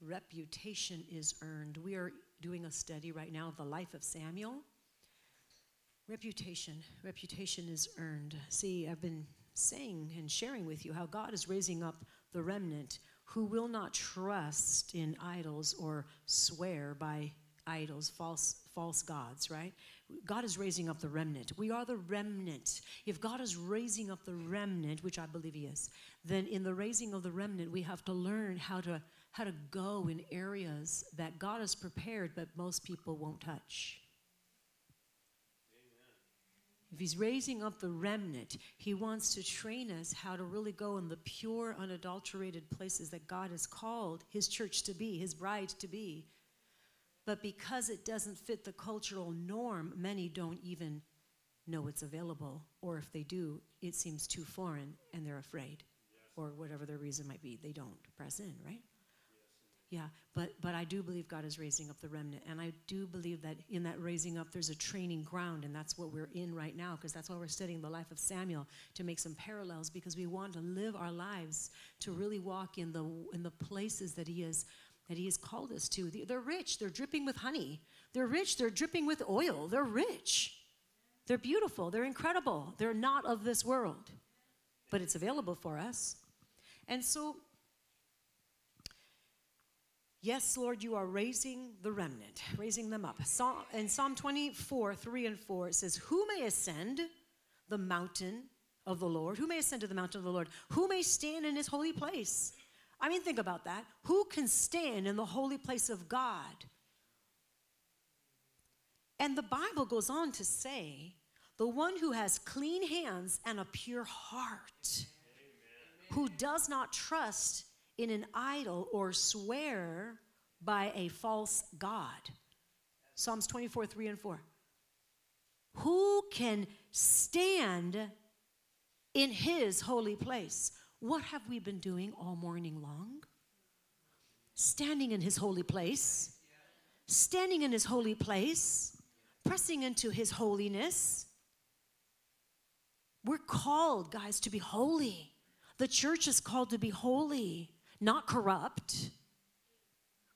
reputation is earned. We are doing a study right now of the life of Samuel. Reputation, reputation is earned. See, I've been saying and sharing with you how God is raising up the remnant who will not trust in idols or swear by idols, false false gods, right? God is raising up the remnant. We are the remnant. If God is raising up the remnant, which I believe he is, then in the raising of the remnant, we have to learn how to how to go in areas that God has prepared but most people won't touch. If he's raising up the remnant, he wants to train us how to really go in the pure, unadulterated places that God has called his church to be, his bride to be. But because it doesn't fit the cultural norm, many don't even know it's available. Or if they do, it seems too foreign and they're afraid. Or whatever their reason might be, they don't press in, right? Yeah, but but I do believe God is raising up the remnant, and I do believe that in that raising up, there's a training ground, and that's what we're in right now, because that's why we're studying the life of Samuel to make some parallels, because we want to live our lives to really walk in the in the places that He has that He has called us to. They're rich, they're dripping with honey. They're rich, they're dripping with oil. They're rich, they're beautiful, they're incredible. They're not of this world, but it's available for us, and so Yes, Lord, you are raising the remnant, raising them up. Psalm, in Psalm 24, 3 and 4, it says, Who may ascend the mountain of the Lord? Who may ascend to the mountain of the Lord? Who may stand in his holy place? I mean, think about that. Who can stand in the holy place of God? And the Bible goes on to say, the one who has clean hands and a pure heart, Amen. who does not trust in an idol or swear by a false God. Psalms 24, 3 and 4. Who can stand in his holy place? What have we been doing all morning long? Standing in his holy place, standing in his holy place, pressing into his holiness. We're called, guys, to be holy. The church is called to be holy not corrupt.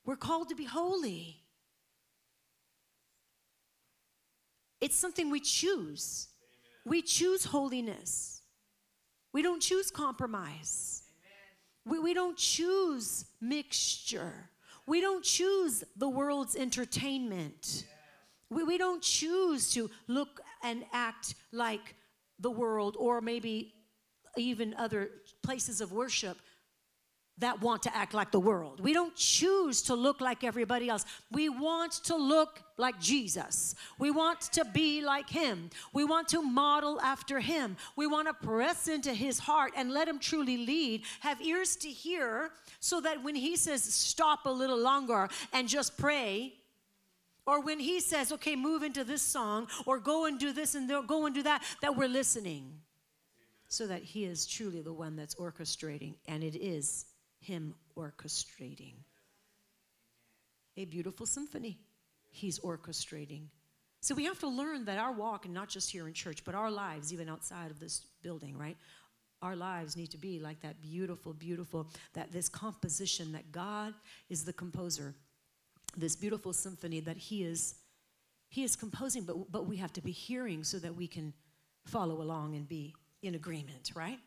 We're called to be holy. It's something we choose. Amen. We choose holiness. We don't choose compromise. We, we don't choose mixture. We don't choose the world's entertainment. We, we don't choose to look and act like the world or maybe even other places of worship that want to act like the world. We don't choose to look like everybody else. We want to look like Jesus. We want to be like him. We want to model after him. We want to press into his heart and let him truly lead. Have ears to hear so that when he says stop a little longer and just pray, or when he says, okay, move into this song, or go and do this and go and do that, that we're listening. So that he is truly the one that's orchestrating, and it is him orchestrating. A beautiful symphony he's orchestrating. So we have to learn that our walk, and not just here in church, but our lives, even outside of this building, right? Our lives need to be like that beautiful, beautiful, that this composition that God is the composer, this beautiful symphony that He is, He is composing, but, but we have to be hearing so that we can follow along and be in agreement, right?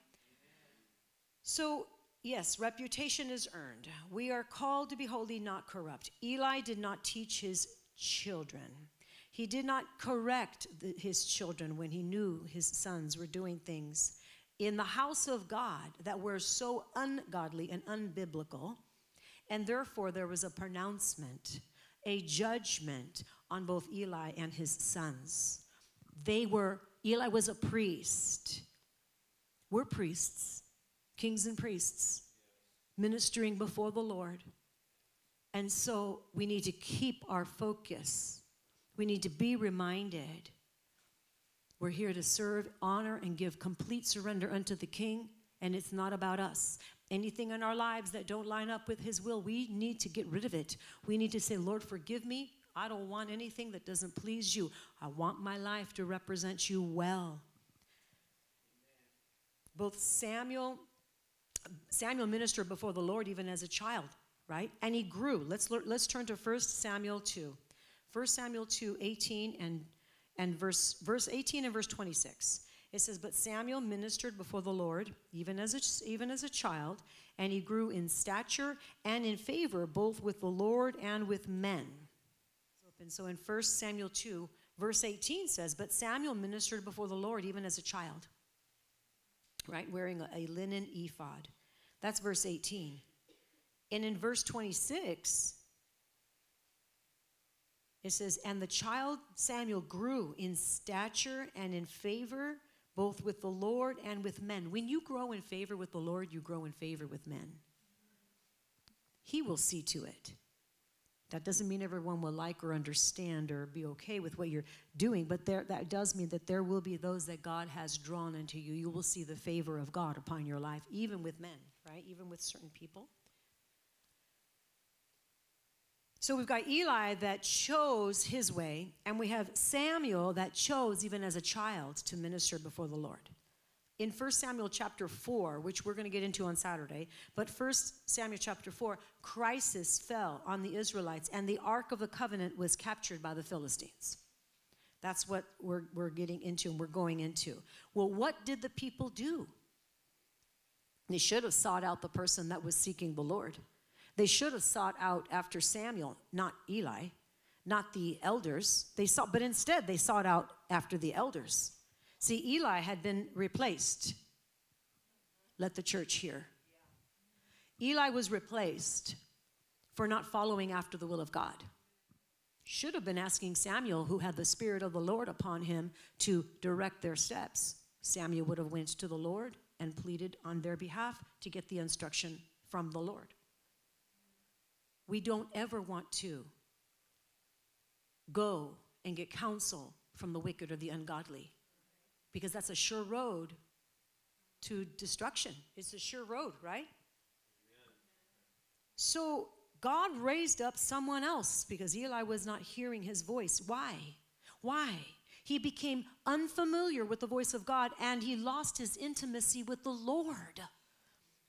So Yes, reputation is earned. We are called to be holy, not corrupt. Eli did not teach his children. He did not correct the, his children when he knew his sons were doing things in the house of God that were so ungodly and unbiblical. And therefore, there was a pronouncement, a judgment on both Eli and his sons. They were, Eli was a priest. We're priests kings and priests ministering before the Lord. And so we need to keep our focus. We need to be reminded we're here to serve, honor, and give complete surrender unto the King, and it's not about us. Anything in our lives that don't line up with His will, we need to get rid of it. We need to say, Lord, forgive me. I don't want anything that doesn't please you. I want my life to represent you well. Both Samuel Samuel ministered before the Lord even as a child. right? And he grew. Let's, let's turn to 1 Samuel 2. 1 Samuel 2, 18 and, and verse, verse 18 and verse 26. It says, But Samuel ministered before the Lord, even as a, even as a child, and he grew in stature and in favor both with the Lord and with men. And so in 1 Samuel 2, verse 18 says, But Samuel ministered before the Lord even as a child, right? Wearing a, a linen ephod. That's verse 18. And in verse 26, it says, And the child Samuel grew in stature and in favor both with the Lord and with men. When you grow in favor with the Lord, you grow in favor with men. He will see to it. That doesn't mean everyone will like or understand or be okay with what you're doing, but there, that does mean that there will be those that God has drawn into you. You will see the favor of God upon your life, even with men, right? Even with certain people. So we've got Eli that chose his way, and we have Samuel that chose, even as a child, to minister before the Lord. In 1 Samuel chapter 4, which we're going to get into on Saturday, but 1 Samuel chapter 4, crisis fell on the Israelites, and the Ark of the Covenant was captured by the Philistines. That's what we're, we're getting into and we're going into. Well, what did the people do? They should have sought out the person that was seeking the Lord. They should have sought out after Samuel, not Eli, not the elders. They sought, but instead they sought out after the elders. See, Eli had been replaced. Let the church hear. Eli was replaced for not following after the will of God. Should have been asking Samuel, who had the Spirit of the Lord upon him, to direct their steps. Samuel would have went to the Lord and pleaded on their behalf to get the instruction from the Lord. We don't ever want to go and get counsel from the wicked or the ungodly because that's a sure road to destruction. It's a sure road, right? Amen. So God raised up someone else because Eli was not hearing his voice. Why? Why? He became unfamiliar with the voice of God and he lost his intimacy with the Lord.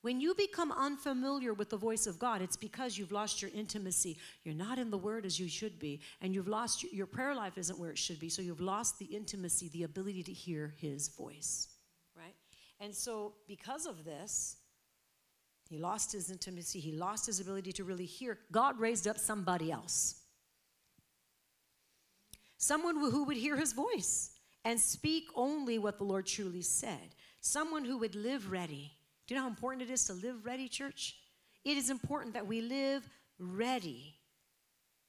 When you become unfamiliar with the voice of God, it's because you've lost your intimacy. You're not in the Word as you should be, and you've lost your, prayer life isn't where it should be. So you've lost the intimacy, the ability to hear His voice, right? And so, because of this, he lost his intimacy, he lost his ability to really hear. God raised up somebody else. Someone who would hear his voice and speak only what the Lord truly said. Someone who would live ready do you know how important it is to live ready, church? It is important that we live ready.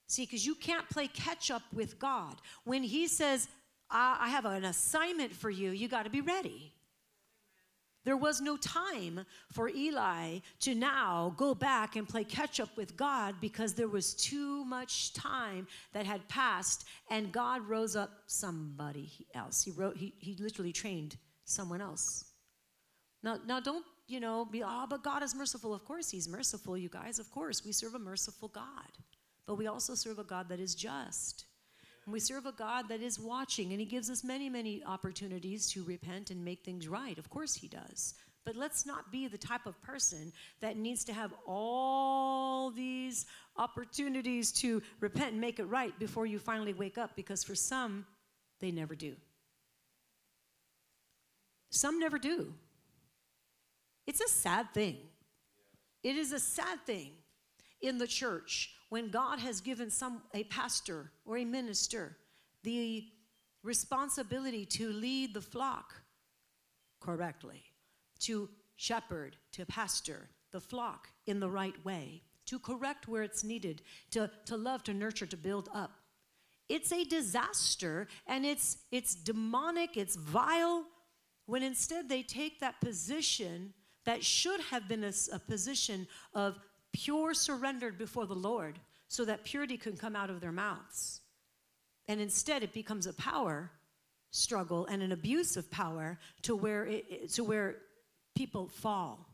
See, because you can't play catch up with God. When He says, I have an assignment for you, you got to be ready. There was no time for Eli to now go back and play catch up with God because there was too much time that had passed, and God rose up somebody else. He wrote, he, he literally trained someone else. Now, now don't you know, be, oh, but God is merciful. Of course, He's merciful, you guys. Of course, we serve a merciful God. But we also serve a God that is just. And we serve a God that is watching, and He gives us many, many opportunities to repent and make things right. Of course, He does. But let's not be the type of person that needs to have all these opportunities to repent and make it right before you finally wake up, because for some, they never do. Some never do. It's a sad thing. It is a sad thing in the church when God has given some a pastor or a minister the responsibility to lead the flock correctly, to shepherd, to pastor the flock in the right way, to correct where it's needed, to, to love, to nurture, to build up. It's a disaster and it's it's demonic, it's vile when instead they take that position that should have been a, a position of pure surrender before the Lord so that purity can come out of their mouths. And instead, it becomes a power struggle and an abuse of power to where, it, to where people fall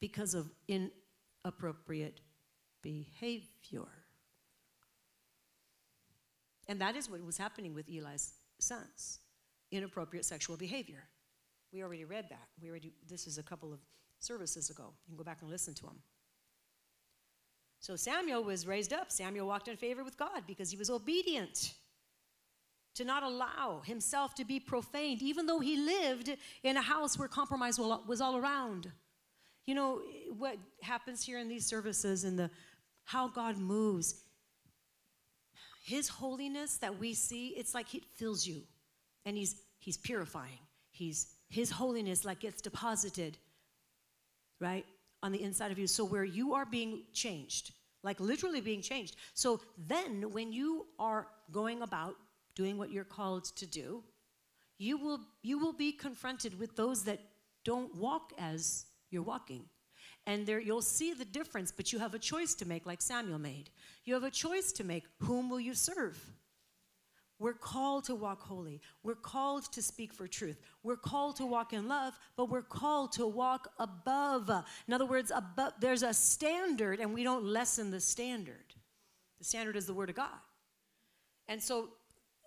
because of inappropriate behavior. And that is what was happening with Eli's sons inappropriate sexual behavior. We already read that. We already, this is a couple of services ago. You can go back and listen to them. So Samuel was raised up. Samuel walked in favor with God because he was obedient to not allow himself to be profaned, even though he lived in a house where compromise was all around. You know, what happens here in these services and the how God moves, his holiness that we see, it's like it fills you. And he's he's purifying. He's his holiness like gets deposited, right, on the inside of you. So where you are being changed, like literally being changed. So then when you are going about doing what you're called to do, you will you will be confronted with those that don't walk as you're walking. And there you'll see the difference, but you have a choice to make, like Samuel made. You have a choice to make. Whom will you serve? We're called to walk holy. We're called to speak for truth. We're called to walk in love, but we're called to walk above. In other words, above, there's a standard, and we don't lessen the standard. The standard is the Word of God. And so,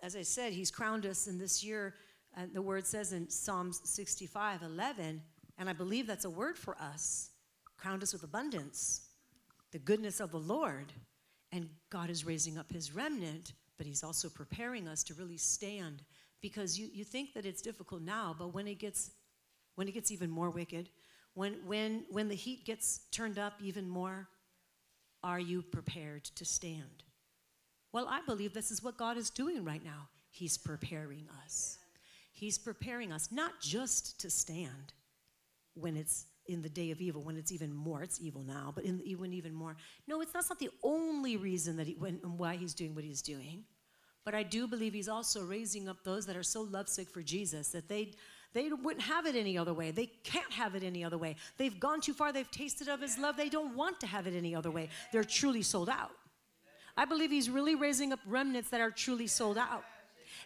as I said, He's crowned us in this year. Uh, the Word says in Psalms 65 11, and I believe that's a word for us crowned us with abundance, the goodness of the Lord. And God is raising up his remnant, but he's also preparing us to really stand because you, you think that it's difficult now, but when it gets when it gets even more wicked, when when when the heat gets turned up even more, are you prepared to stand? Well, I believe this is what God is doing right now. He's preparing us. He's preparing us not just to stand when it's in the day of evil when it's even more it's evil now but in even even more. No it's that's not the only reason that he when, why he's doing what he's doing but i do believe he's also raising up those that are so lovesick for jesus that they they wouldn't have it any other way. They can't have it any other way. They've gone too far. They've tasted of his love. They don't want to have it any other way. They're truly sold out. I believe he's really raising up remnants that are truly sold out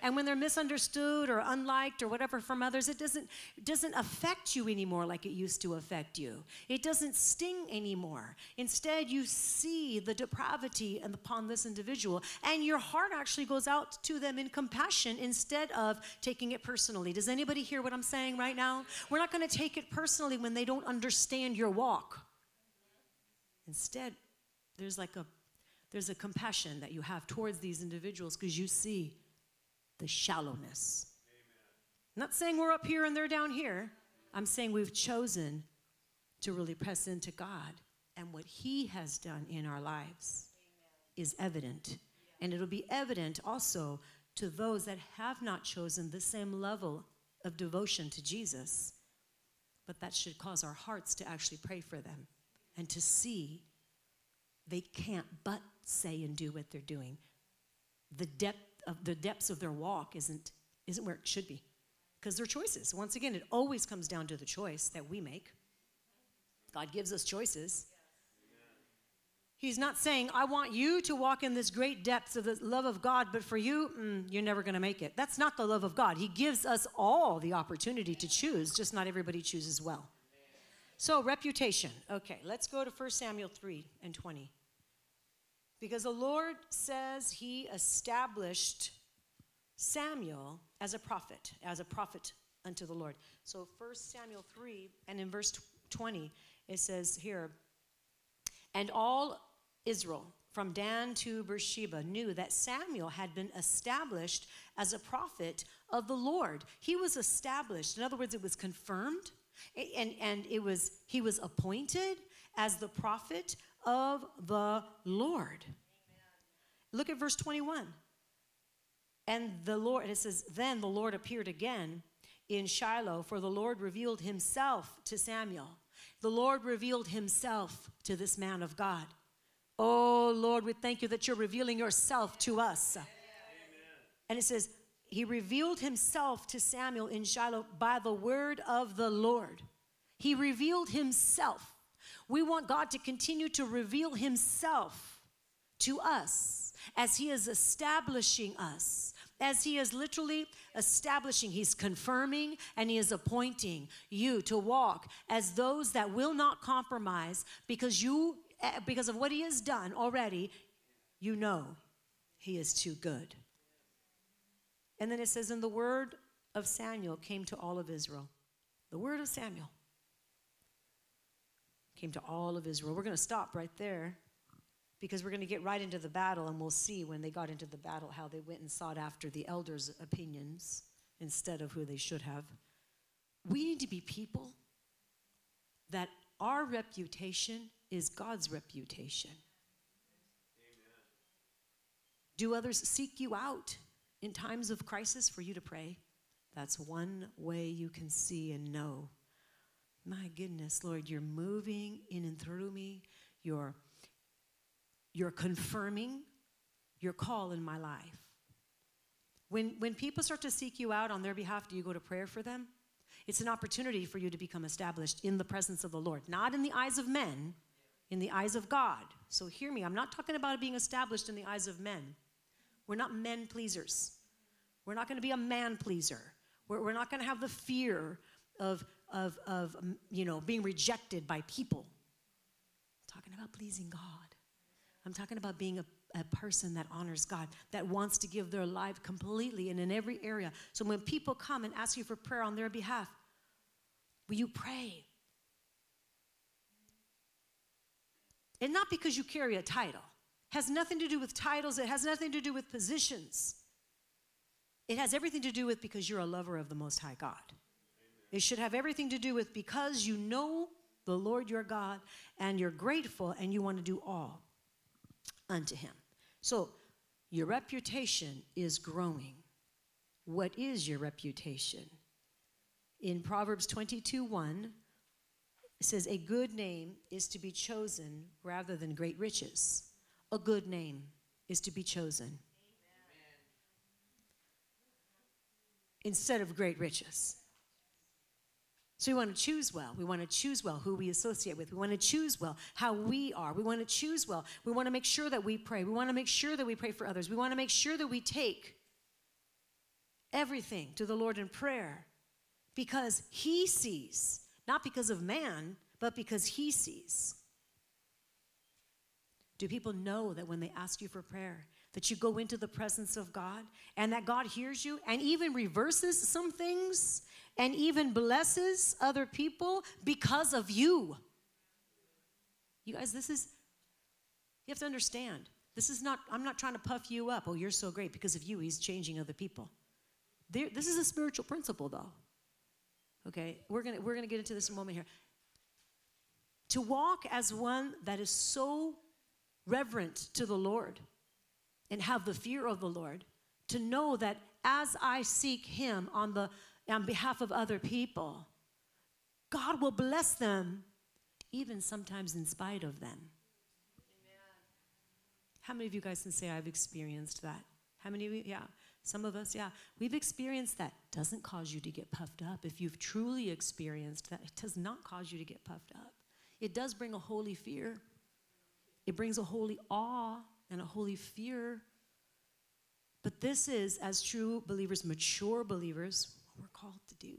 and when they're misunderstood or unliked or whatever from others, it doesn't, doesn't affect you anymore like it used to affect you. It doesn't sting anymore. Instead, you see the depravity upon this individual, and your heart actually goes out to them in compassion instead of taking it personally. Does anybody hear what I'm saying right now? We're not going to take it personally when they don't understand your walk. Instead, there's like a there's a compassion that you have towards these individuals because you see the shallowness. Amen. not saying we're up here and they're down here. I'm saying we've chosen to really press into God, and what He has done in our lives is evident. And it'll be evident also to those that have not chosen the same level of devotion to Jesus. But that should cause our hearts to actually pray for them and to see they can't but say and do what they're doing. The depth of the depths of their walk isn't, isn't where it should be. Because they're choices. Once again, it always comes down to the choice that we make. God gives us choices. He's not saying, I want you to walk in this great depths of the love of God, but for you, mm, you're never going to make it. That's not the love of God. He gives us all the opportunity to choose, just not everybody chooses well. So, reputation. Okay, let's go to 1 Samuel 3 and 20. Because the Lord says he established Samuel as a prophet, as a prophet unto the Lord. So 1 Samuel 3, and in verse 20, it says here, And all Israel from Dan to Beersheba knew that Samuel had been established as a prophet of the Lord. He was established. In other words, it was confirmed and, and it was he was appointed as the prophet of the Lord. Amen. Look at verse 21. And the Lord, it says, Then the Lord appeared again in Shiloh, for the Lord revealed himself to Samuel. The Lord revealed himself to this man of God. Oh, Lord, we thank you that you're revealing yourself to us. Amen. And it says, He revealed himself to Samuel in Shiloh by the word of the Lord. He revealed himself. We want God to continue to reveal Himself to us as He is establishing us, as He is literally establishing, He's confirming and He is appointing you to walk as those that will not compromise because you, eh, because of what He has done already, you know He is too good. And then it says, and the word of Samuel came to all of Israel. The word of Samuel came to all of Israel. We're going to stop right there. because we're going to get right into the battle and we'll see when they got into the battle how they went and sought after the elders' opinions instead of who they should have. We need to be people that our reputation is God's reputation. Amen. Do others seek you out in times of crisis for you to pray? That's one way you can see and know. My goodness, Lord, you're moving in and through me. You're, you're confirming your call in my life. When, when people start to seek you out on their behalf, do you go to prayer for them? It's an opportunity for you to become established in the presence of the Lord, not in the eyes of men, in the eyes of God. So hear me, I'm not talking about being established in the eyes of men. We're not men pleasers. We're not going to be a man pleaser. We're, we're not going to have the fear of, of, of, um, you know, being rejected by people. I'm talking about pleasing God. I'm talking about being a, a person that honors God, that wants to give their life completely and in every area. So when people come and ask you for prayer on their behalf, will you pray? And not because you carry a title. It has nothing to do with titles, it has nothing to do with positions. It has everything to do with because you're a lover of the Most High God. It should have everything to do with because you know the Lord your God and you're grateful and you want to do all unto Him. So, your reputation is growing. What is your reputation? In Proverbs 22 1, it says, A good name is to be chosen rather than great riches. A good name is to be chosen Amen. instead of great riches. So we want to choose well. We want to choose well who we associate with. We want to choose well how we are. We want to choose well. We want to make sure that we pray. We want to make sure that we pray for others. We want to make sure that we take everything to the Lord in prayer because He sees, not because of man, but because He sees. Do people know that when they ask you for prayer, that you go into the presence of God and that God hears you and even reverses some things and even blesses other people because of you. You guys, this is, you have to understand. This is not, I'm not trying to puff you up. Oh, you're so great. Because of you, he's changing other people. There, this is a spiritual principle, though. Okay, we're gonna we're gonna get into this in a moment here. To walk as one that is so reverent to the Lord and have the fear of the Lord, to know that as I seek Him on the on behalf of other people, God will bless them, even sometimes in spite of them. Amen. How many of you guys can say, I've experienced that? How many of you? Yeah. Some of us, yeah. We've experienced that. Doesn't cause you to get puffed up. If you've truly experienced that, it does not cause you to get puffed up. It does bring a holy fear, it brings a holy awe and a holy fear. But this is, as true believers, mature believers, what we're called to do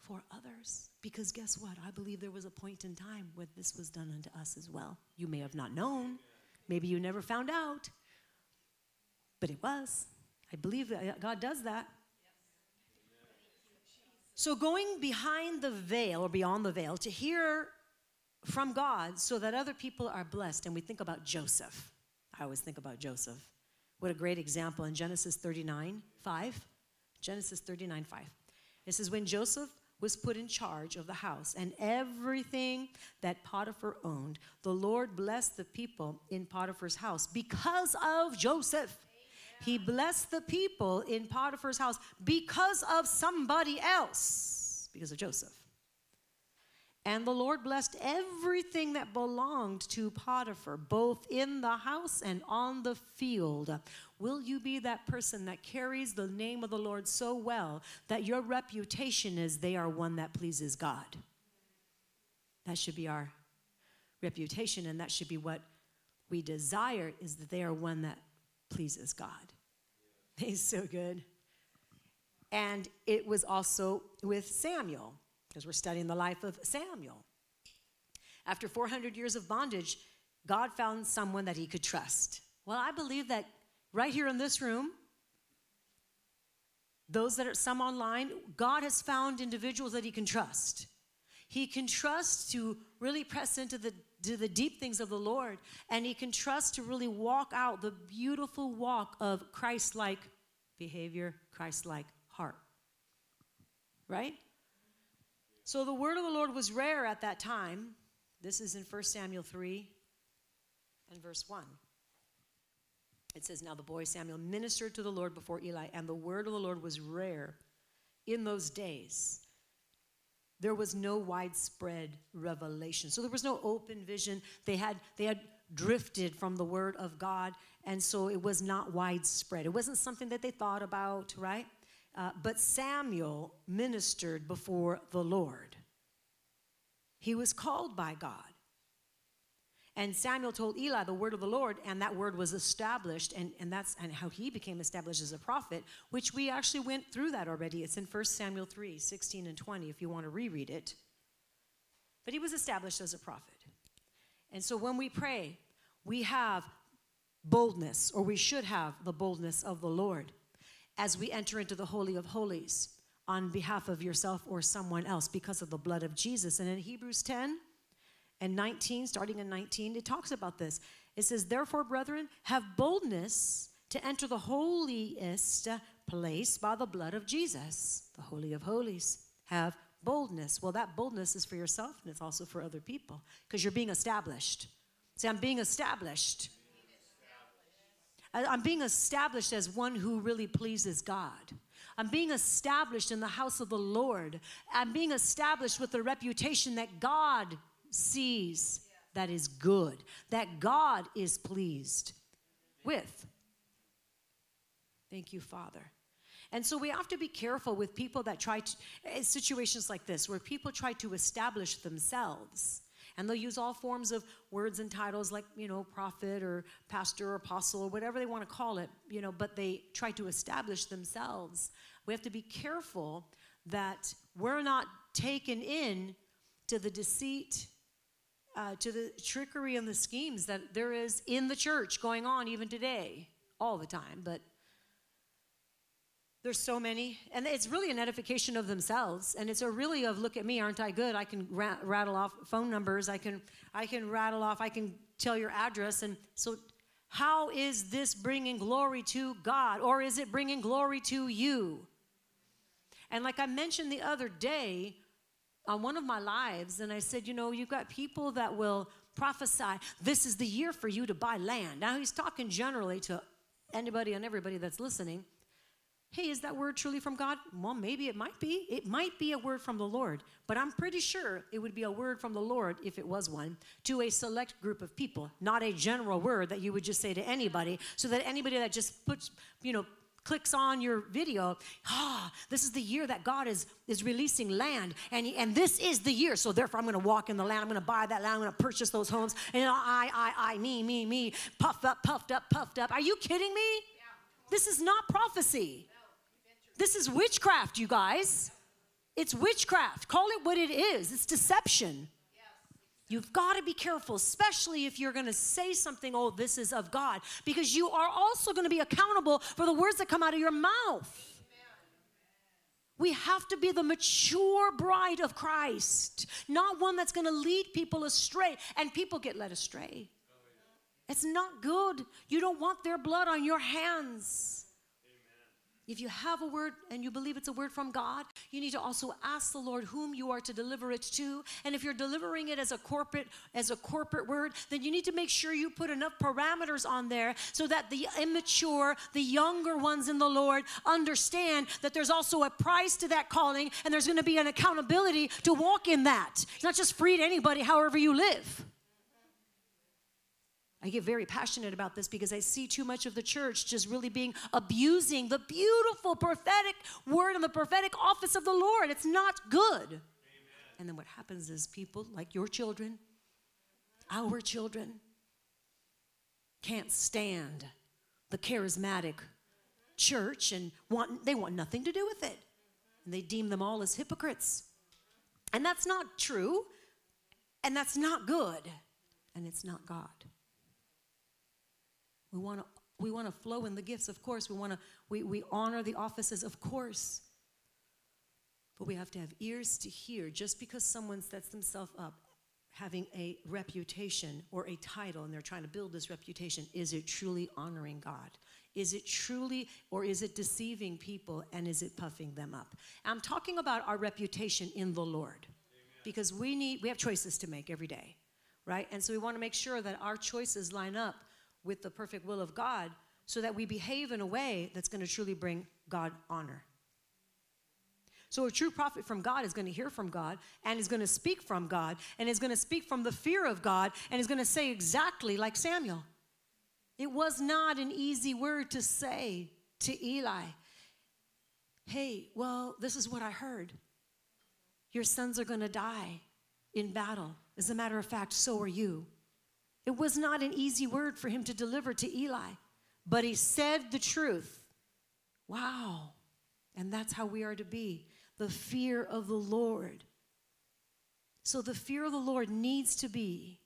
for others. Because guess what? I believe there was a point in time when this was done unto us as well. You may have not known, maybe you never found out, but it was. I believe that uh, God does that. So, going behind the veil or beyond the veil to hear from God so that other people are blessed. And we think about Joseph. I always think about Joseph. What a great example in Genesis 39 5. Genesis 39 5. It says, When Joseph was put in charge of the house and everything that Potiphar owned, the Lord blessed the people in Potiphar's house because of Joseph. He blessed the people in Potiphar's house because of somebody else, because of Joseph. And the Lord blessed everything that belonged to Potiphar, both in the house and on the field. Will you be that person that carries the name of the Lord so well that your reputation is they are one that pleases God? That should be our reputation, and that should be what we desire is that they are one that pleases God. He's so good. And it was also with Samuel because we're studying the life of Samuel. After 400 years of bondage, God found someone that he could trust. Well, I believe that right here in this room, those that are some online, God has found individuals that he can trust. He can trust to really press into the, to the deep things of the Lord, and he can trust to really walk out the beautiful walk of Christ like behavior, Christ like heart. Right? So the word of the Lord was rare at that time. This is in 1 Samuel 3 and verse 1. It says, Now the boy Samuel ministered to the Lord before Eli, and the word of the Lord was rare in those days. There was no widespread revelation. So there was no open vision. They had, they had drifted from the word of God, and so it was not widespread. It wasn't something that they thought about, right? Uh, but Samuel ministered before the Lord. He was called by God. And Samuel told Eli the word of the Lord, and that word was established, and, and that's and how he became established as a prophet, which we actually went through that already. It's in 1 Samuel 3, 16 and 20, if you want to reread it. But he was established as a prophet. And so when we pray, we have boldness, or we should have the boldness of the Lord as we enter into the Holy of Holies on behalf of yourself or someone else because of the blood of Jesus. And in Hebrews 10, and 19, starting in 19, it talks about this. It says, Therefore, brethren, have boldness to enter the holiest place by the blood of Jesus, the Holy of Holies. Have boldness. Well, that boldness is for yourself and it's also for other people because you're being established. See, I'm being established. I'm being established as one who really pleases God. I'm being established in the house of the Lord. I'm being established with the reputation that God sees that is good, that God is pleased with. Thank you, Father. And so we have to be careful with people that try to, eh, situations like this, where people try to establish themselves. And they'll use all forms of words and titles like, you know, prophet or pastor or apostle or whatever they want to call it, you know, but they try to establish themselves. We have to be careful that we're not taken in to the deceit uh, to the trickery and the schemes that there is in the church going on even today, all the time. But there's so many, and it's really an edification of themselves, and it's a really of look at me, aren't I good? I can ra- rattle off phone numbers, I can, I can rattle off, I can tell your address, and so how is this bringing glory to God, or is it bringing glory to you? And like I mentioned the other day, on one of my lives and I said, you know, you've got people that will prophesy, this is the year for you to buy land. Now he's talking generally to anybody and everybody that's listening. Hey, is that word truly from God? Well, maybe it might be. It might be a word from the Lord, but I'm pretty sure it would be a word from the Lord, if it was one, to a select group of people, not a general word that you would just say to anybody, so that anybody that just puts, you know, clicks on your video, ah, this is the year that God is, is releasing land. And, and this is the year. So therefore, I'm going to walk in the land. I'm going to buy that land. I'm going to purchase those homes. And I, I, I, me, me, me, puffed up, puffed up, puffed up. Are you kidding me? Yeah. This is not prophecy. This is witchcraft, you guys. It's witchcraft. Call it what it is. It's deception. You've got to be careful, especially if you're going to say something, oh, this is of God, because you are also going to be accountable for the words that come out of your mouth. We have to be the mature bride of Christ, not one that's going to lead people astray, and people get led astray. It's not good. You don't want their blood on your hands. If you have a word and you believe it's a word from God, you need to also ask the Lord whom you are to deliver it to. And if you're delivering it as a corporate as a corporate word, then you need to make sure you put enough parameters on there so that the immature, the younger ones in the Lord understand that there's also a price to that calling and there's going to be an accountability to walk in that. It's not just free to anybody however you live. I get very passionate about this because I see too much of the church just really being abusing the beautiful prophetic word and the prophetic office of the Lord. It's not good. Amen. And then what happens is people like your children, our children, can't stand the charismatic church and want they want nothing to do with it. And they deem them all as hypocrites. And that's not true. And that's not good. And it's not God. We want to we want to flow in the gifts, of course. We want to we, we honor the offices, of course. But we have to have ears to hear. Just because someone sets themselves up having a reputation or a title and they're trying to build this reputation, is it truly honoring God? Is it truly, or is it deceiving people and is it puffing them up? I'm talking about our reputation in the Lord because we need, we have choices to make every day, right? And so we want to make sure that our choices line up with the perfect will of God so that we behave in a way that's going to truly bring God honor. So a true prophet from God is going to hear from God and is going to speak from God and is going to speak from the fear of God and is going to say exactly like Samuel. It was not an easy word to say to Eli. Hey, well, this is what I heard. Your sons are going to die in battle. As a matter of fact, so are you. It was not an easy word for him to deliver to Eli, but he said the truth. Wow. And that's how we are to be the fear of the Lord. So the fear of the Lord needs to be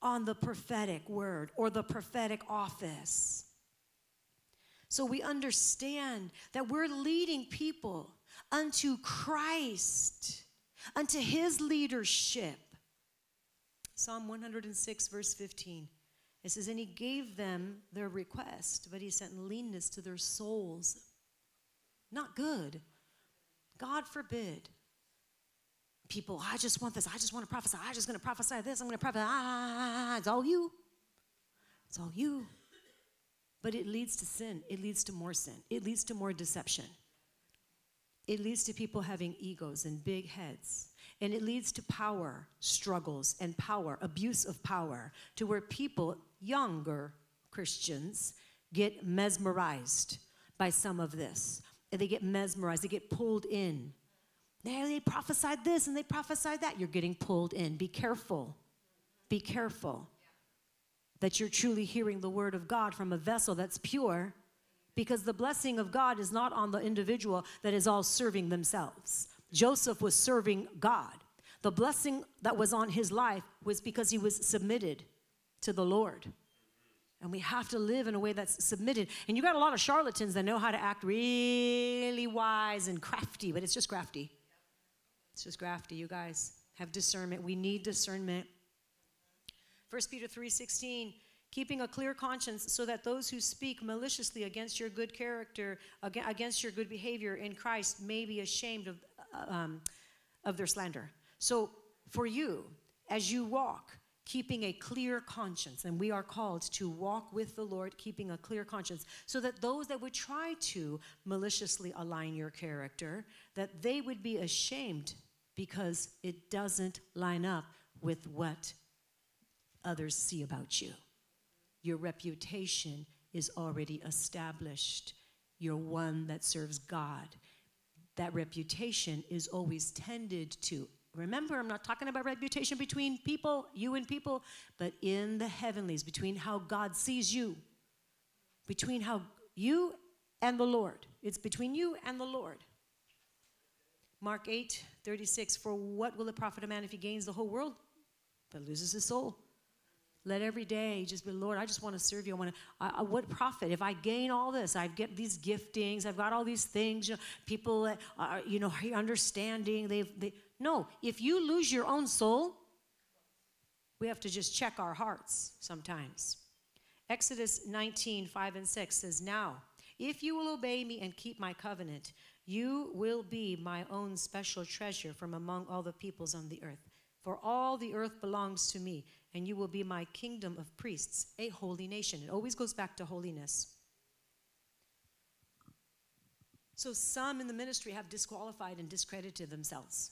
on the prophetic word or the prophetic office. So we understand that we're leading people unto Christ, unto his leadership. Psalm 106, verse 15. It says, And he gave them their request, but he sent leanness to their souls. Not good. God forbid. People, I just want this. I just want to prophesy. I just going to prophesy this. I'm going to prophesy. Ah, ah, ah, ah, it's all you. It's all you. But it leads to sin. It leads to more sin. It leads to more deception. It leads to people having egos and big heads. And it leads to power struggles and power, abuse of power, to where people, younger Christians, get mesmerized by some of this and they get mesmerized, they get pulled in. They, they prophesied this and they prophesied that. You're getting pulled in. Be careful. Be careful that you're truly hearing the word of God from a vessel that's pure because the blessing of God is not on the individual that is all serving themselves. Joseph was serving God. The blessing that was on his life was because he was submitted to the Lord. And we have to live in a way that's submitted. And you got a lot of charlatans that know how to act really wise and crafty, but it's just crafty. It's just crafty. You guys have discernment. We need discernment. 1 Peter 3:16 keeping a clear conscience so that those who speak maliciously against your good character against your good behavior in Christ may be ashamed of uh, um, of their slander. So for you as you walk keeping a clear conscience. And we are called to walk with the Lord, keeping a clear conscience, so that those that would try to maliciously align your character, that they would be ashamed because it doesn't line up with what others see about you. Your reputation is already established. You're one that serves God. That reputation is always tended to Remember, I'm not talking about reputation between people, you and people, but in the heavenlies, between how God sees you, between how you and the Lord. It's between you and the Lord. Mark 8, 36, for what will it profit a man if he gains the whole world but loses his soul? Let every day just be, Lord, I just want to serve you. I want to, I, what profit? If I gain all this, I get these giftings, I've got all these things, you know, people, are, you know, understanding, they've, they, no, if you lose your own soul, we have to just check our hearts sometimes. Exodus 19, 5 and 6 says, Now, if you will obey me and keep my covenant, you will be my own special treasure from among all the peoples on the earth. For all the earth belongs to me, and you will be my kingdom of priests, a holy nation. It always goes back to holiness. So some in the ministry have disqualified and discredited themselves.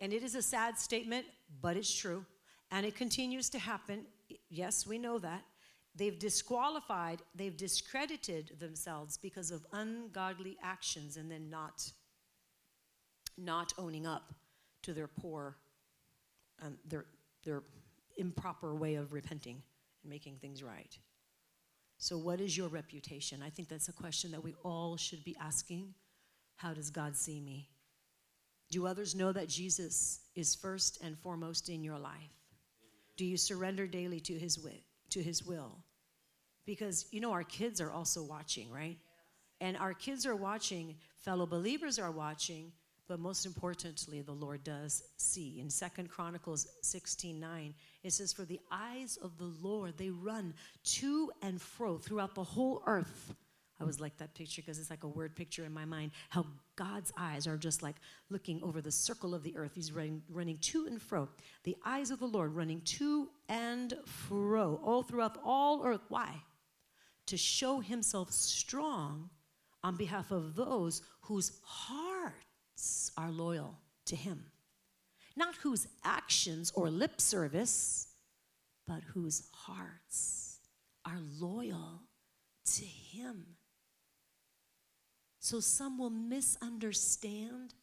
And it is a sad statement, but it's true. And it continues to happen. Yes, we know that. They've disqualified, they've discredited themselves because of ungodly actions and then not, not owning up to their poor, um, their, their improper way of repenting and making things right. So, what is your reputation? I think that's a question that we all should be asking. How does God see me? Do others know that Jesus is first and foremost in your life? Do you surrender daily to his will, to his will? Because you know our kids are also watching, right? And our kids are watching, fellow believers are watching, But most importantly, the Lord does see. In Second Chronicles 16 9, it says, For the eyes of the Lord, they run to and fro throughout the whole earth. I was like that picture because it's like a word picture in my mind. How God's eyes are just like looking over the circle of the earth. He's running, running to and fro. The eyes of the Lord running to and fro all throughout all earth. Why? To show himself strong on behalf of those whose hearts are loyal to him. Not whose actions or lip service, but whose hearts are loyal to him. So some will misunderstand,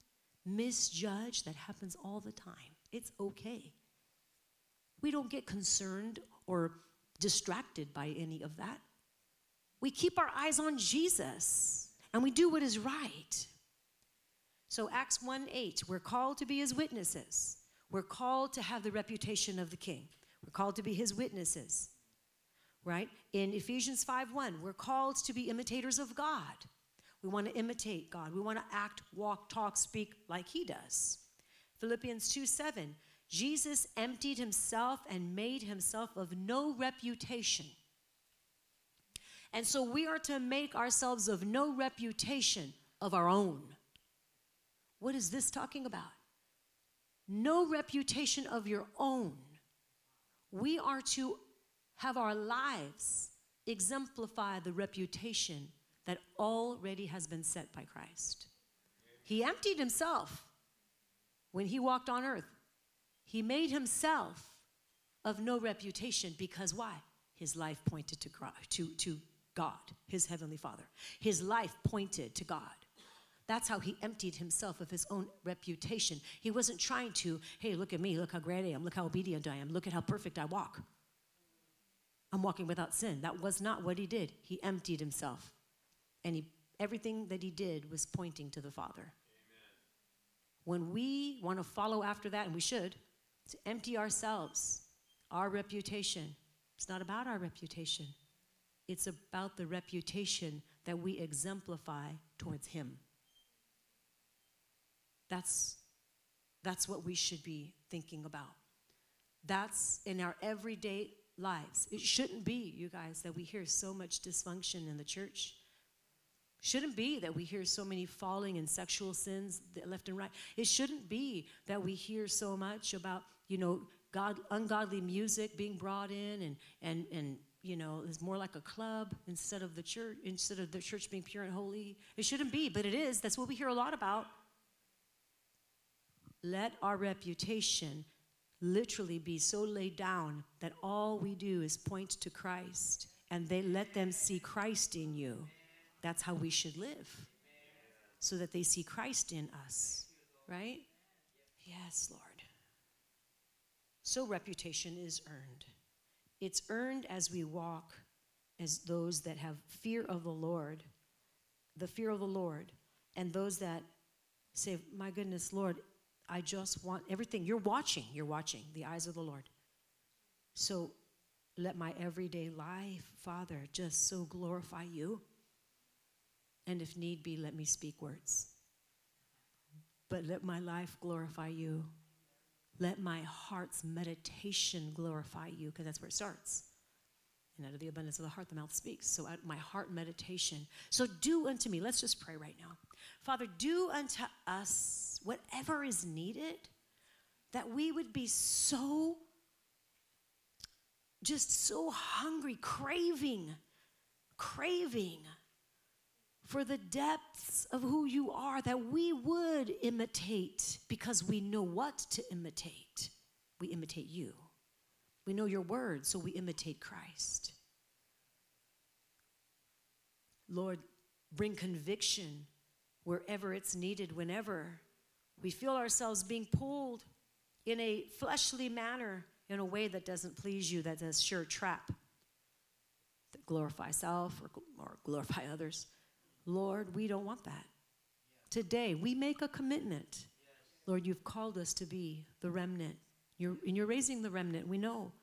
misjudge. That happens all the time. It's okay. We don't get concerned or distracted by any of that. We keep our eyes on Jesus and we do what is right. So, Acts 1 8, we're called to be his witnesses. We're called to have the reputation of the king. We're called to be his witnesses, right? In Ephesians 5 1, we're called to be imitators of God. We want to imitate God. We want to act, walk, talk, speak like he does. Philippians 2 7, Jesus emptied himself and made himself of no reputation. And so we are to make ourselves of no reputation of our own. What is this talking about? No reputation of your own. We are to have our lives exemplify the reputation that already has been set by Christ. He emptied himself when he walked on earth. He made himself of no reputation because why? His life pointed to, to, to God, his heavenly Father. His life pointed to God. That's how he emptied himself of his own reputation. He wasn't trying to, hey, look at me, look how great I am, look how obedient I am, look at how perfect I walk. I'm walking without sin. That was not what he did. He emptied himself. And he, everything that he did was pointing to the Father. Amen. When we want to follow after that, and we should, to empty ourselves, our reputation, it's not about our reputation. It's about the reputation that we exemplify towards Him. That's, that's what we should be thinking about. That's in our everyday lives. It shouldn't be, you guys, that we hear so much dysfunction in the church. Shouldn't be that we hear so many falling in sexual sins left and right. It shouldn't be that we hear so much about, you know, God, ungodly music being brought in and, and, and you know, it's more like a club instead of the church, instead of the church being pure and holy. It shouldn't be, but it is. That's what we hear a lot about. Let our reputation literally be so laid down that all we do is point to Christ and they let them see Christ in you. That's how we should live. So that they see Christ in us, right? Yes, Lord. So reputation is earned. It's earned as we walk as those that have fear of the Lord, the fear of the Lord, and those that say, My goodness, Lord, I just want everything. You're watching, you're watching the eyes of the Lord. So let my everyday life, Father, just so glorify you. And if need be, let me speak words. But let my life glorify you. Let my heart's meditation glorify you, because that's where it starts. And out of the abundance of the heart, the mouth speaks. So, my heart meditation. So, do unto me, let's just pray right now. Father, do unto us whatever is needed, that we would be so, just so hungry, craving, craving for the depths of who you are that we would imitate because we know what to imitate. We imitate you. We know your word, so we imitate Christ. Lord, bring conviction wherever it's needed, whenever we feel ourselves being pulled in a fleshly manner, in a way that doesn't please you, that's a sure trap that glorify self or, or glorify others. Lord, we don't want that. Today, we make a commitment. Lord, you've called us to be the remnant. You're, and you're raising the remnant, we know.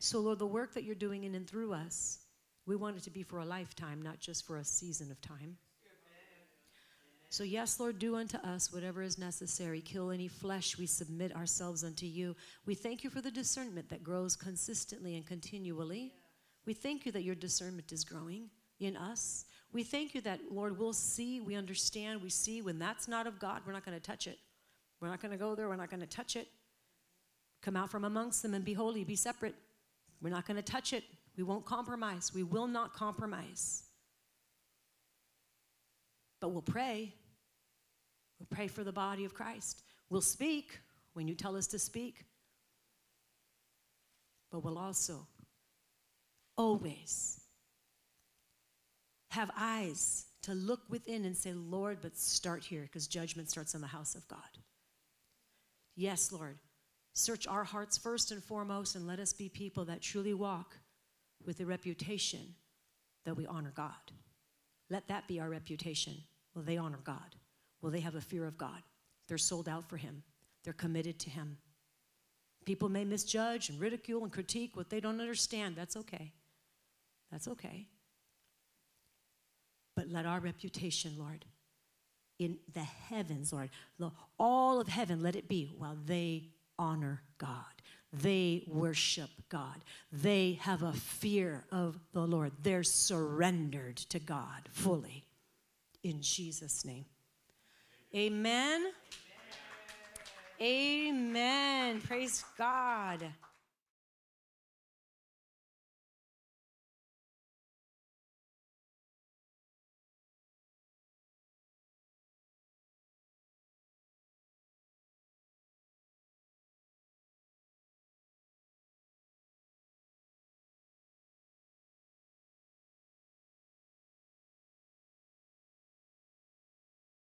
So, Lord, the work that you're doing in and through us, we want it to be for a lifetime, not just for a season of time. So, yes, Lord, do unto us whatever is necessary. Kill any flesh. We submit ourselves unto you. We thank you for the discernment that grows consistently and continually. We thank you that your discernment is growing in us. We thank you that, Lord, we'll see, we understand, we see when that's not of God, we're not going to touch it. We're not going to go there, we're not going to touch it. Come out from amongst them and be holy, be separate. We're not going to touch it. We won't compromise. We will not compromise. But we'll pray. We'll pray for the body of Christ. We'll speak when you tell us to speak. But we'll also always have eyes to look within and say, Lord, but start here because judgment starts in the house of God. Yes, Lord. Search our hearts first and foremost and let us be people that truly walk with a reputation that we honor God. Let that be our reputation. Will they honor God? Will they have a fear of God? They're sold out for Him, they're committed to Him. People may misjudge and ridicule and critique what they don't understand. That's okay. That's okay. But let our reputation, Lord, in the heavens, Lord, all of heaven, let it be while they honor God. They worship God. They have a fear of the Lord. They're surrendered to God fully. In Jesus' name. Amen. Amen. Amen. Praise God.